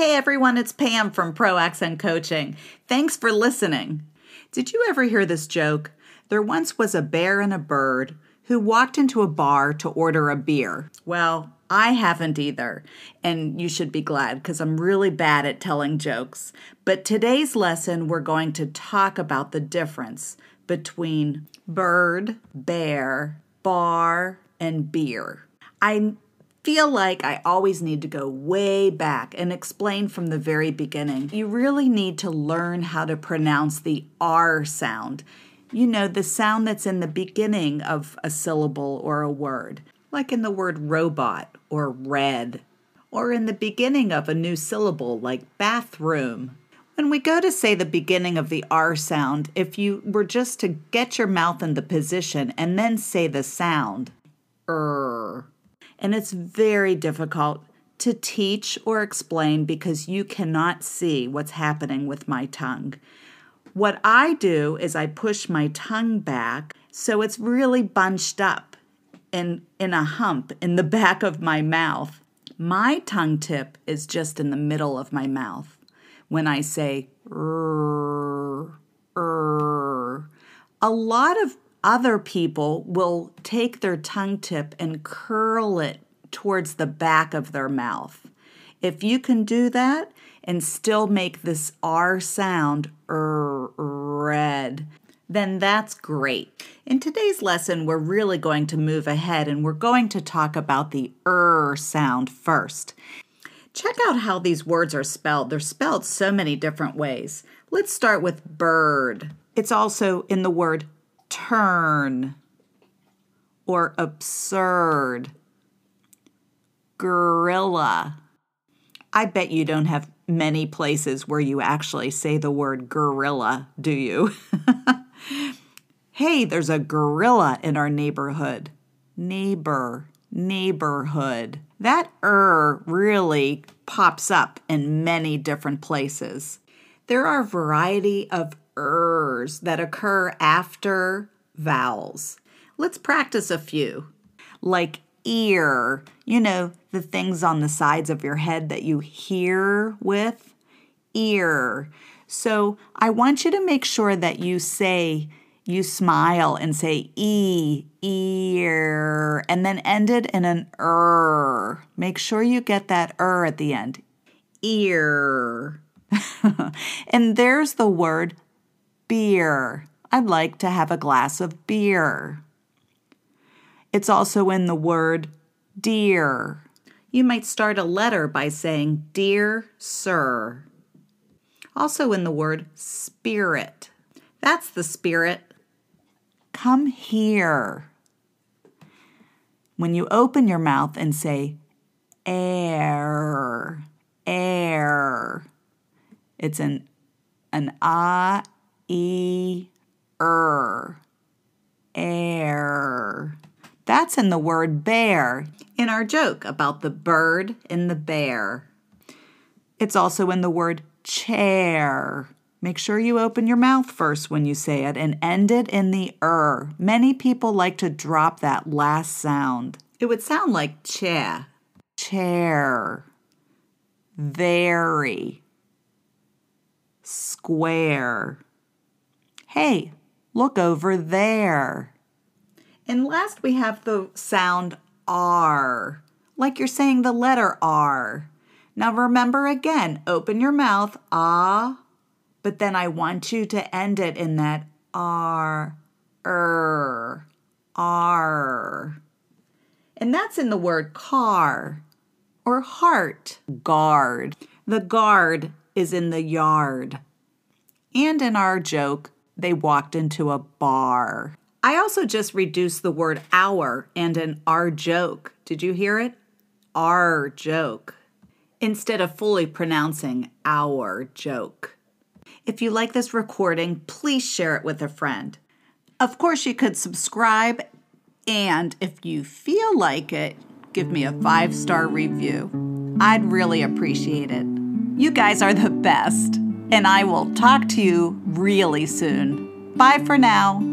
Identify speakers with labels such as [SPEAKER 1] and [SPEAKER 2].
[SPEAKER 1] Hey everyone, it's Pam from Pro Accent Coaching. Thanks for listening. Did you ever hear this joke? There once was a bear and a bird who walked into a bar to order a beer. Well, I haven't either, and you should be glad because I'm really bad at telling jokes. But today's lesson, we're going to talk about the difference between bird, bear, bar, and beer. I feel like I always need to go way back and explain from the very beginning. You really need to learn how to pronounce the R sound. You know, the sound that's in the beginning of a syllable or a word, like in the word robot or red, or in the beginning of a new syllable like bathroom. When we go to say the beginning of the R sound, if you were just to get your mouth in the position and then say the sound, er, and it's very difficult to teach or explain because you cannot see what's happening with my tongue. What I do is I push my tongue back so it's really bunched up in, in a hump in the back of my mouth. My tongue tip is just in the middle of my mouth when I say er, er. A lot of other people will take their tongue tip and curl it towards the back of their mouth. If you can do that and still make this R sound, er, red, then that's great. In today's lesson, we're really going to move ahead and we're going to talk about the er sound first. Check out how these words are spelled. They're spelled so many different ways. Let's start with bird. It's also in the word turn or absurd, gorilla. I bet you don't have many places where you actually say the word gorilla, do you? hey, there's a gorilla in our neighborhood. Neighbor, neighborhood. That er really pops up in many different places. There are a variety of ers that occur after vowels. Let's practice a few. Like ear, you know, the things on the sides of your head that you hear with. Ear. So I want you to make sure that you say, you smile and say e, ear, and then end it in an er. Make sure you get that er at the end. Ear. and there's the word beer. I'd like to have a glass of beer. It's also in the word dear. You might start a letter by saying, Dear Sir. Also in the word spirit. That's the spirit. Come here. When you open your mouth and say, air, air, it's an, an ah e er air. That's in the word bear in our joke about the bird and the bear. It's also in the word chair. Make sure you open your mouth first when you say it and end it in the er. Many people like to drop that last sound. It would sound like chair. Chair. Very. Square. Hey, look over there. And last, we have the sound R, like you're saying the letter R. Now remember again, open your mouth, ah, but then I want you to end it in that R, er, R. And that's in the word car or heart, guard. The guard is in the yard. And in our joke, they walked into a bar. I also just reduced the word our and an our joke. Did you hear it? Our joke. Instead of fully pronouncing our joke. If you like this recording, please share it with a friend. Of course, you could subscribe, and if you feel like it, give me a five star review. I'd really appreciate it. You guys are the best and I will talk to you really soon. Bye for now.